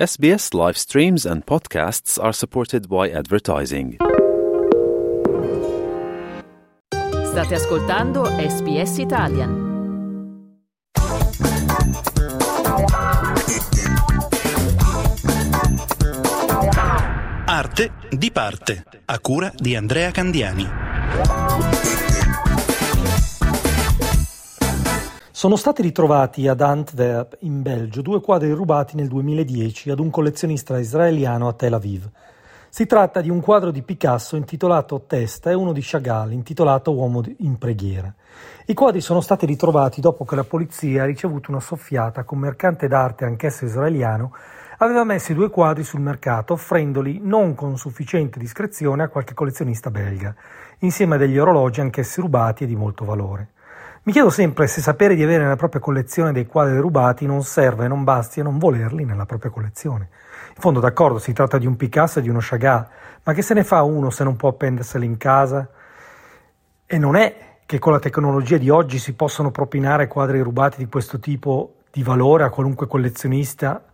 SBS live streams and podcasts are supported by advertising. State ascoltando SBS Italian. Arte di parte, a cura di Andrea Candiani. Sono stati ritrovati ad Antwerp, in Belgio, due quadri rubati nel 2010 ad un collezionista israeliano a Tel Aviv. Si tratta di un quadro di Picasso intitolato Testa e uno di Chagall intitolato Uomo in preghiera. I quadri sono stati ritrovati dopo che la polizia ha ricevuto una soffiata che un mercante d'arte, anch'esso israeliano, aveva messo i due quadri sul mercato offrendoli non con sufficiente discrezione a qualche collezionista belga, insieme a degli orologi anch'essi rubati e di molto valore. Mi chiedo sempre se sapere di avere nella propria collezione dei quadri rubati non serve e non basti a non volerli nella propria collezione. In fondo, d'accordo, si tratta di un Picasso e di uno Chagall, ma che se ne fa uno se non può appenderseli in casa? E non è che con la tecnologia di oggi si possono propinare quadri rubati di questo tipo di valore a qualunque collezionista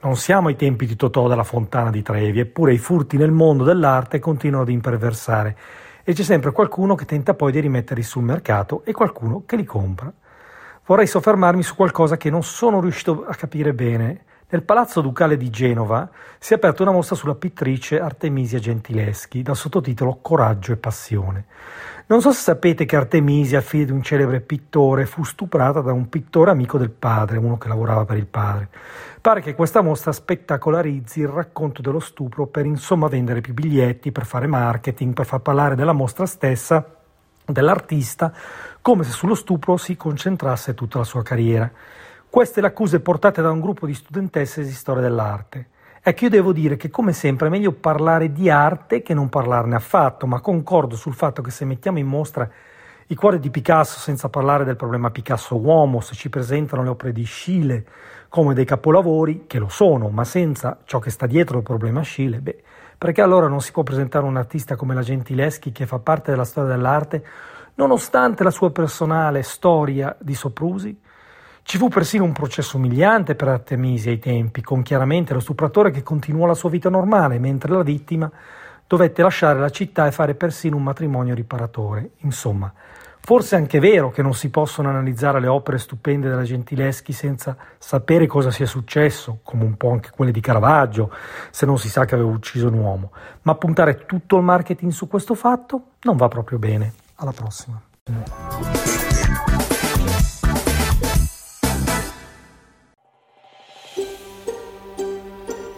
non siamo ai tempi di Totò della Fontana di Trevi, eppure i furti nel mondo dell'arte continuano ad imperversare e c'è sempre qualcuno che tenta poi di rimetterli sul mercato e qualcuno che li compra. Vorrei soffermarmi su qualcosa che non sono riuscito a capire bene. Nel Palazzo Ducale di Genova si è aperta una mostra sulla pittrice Artemisia Gentileschi dal sottotitolo Coraggio e passione. Non so se sapete che Artemisia, figlia di un celebre pittore, fu stuprata da un pittore amico del padre, uno che lavorava per il padre. Pare che questa mostra spettacolarizzi il racconto dello stupro per insomma vendere più biglietti, per fare marketing, per far parlare della mostra stessa, dell'artista, come se sullo stupro si concentrasse tutta la sua carriera. Queste le accuse portate da un gruppo di studentesse di storia dell'arte. Ecco, io devo dire che come sempre è meglio parlare di arte che non parlarne affatto, ma concordo sul fatto che se mettiamo in mostra i quadri di Picasso senza parlare del problema Picasso-uomo, se ci presentano le opere di Schiele come dei capolavori, che lo sono, ma senza ciò che sta dietro il problema Schiele, beh, perché allora non si può presentare un artista come la Gentileschi che fa parte della storia dell'arte, nonostante la sua personale storia di soprusi? Ci fu persino un processo umiliante per Artemisia ai tempi, con chiaramente lo stupratore che continuò la sua vita normale, mentre la vittima dovette lasciare la città e fare persino un matrimonio riparatore. Insomma, forse è anche vero che non si possono analizzare le opere stupende della Gentileschi senza sapere cosa sia successo, come un po' anche quelle di Caravaggio, se non si sa che aveva ucciso un uomo, ma puntare tutto il marketing su questo fatto non va proprio bene. Alla prossima.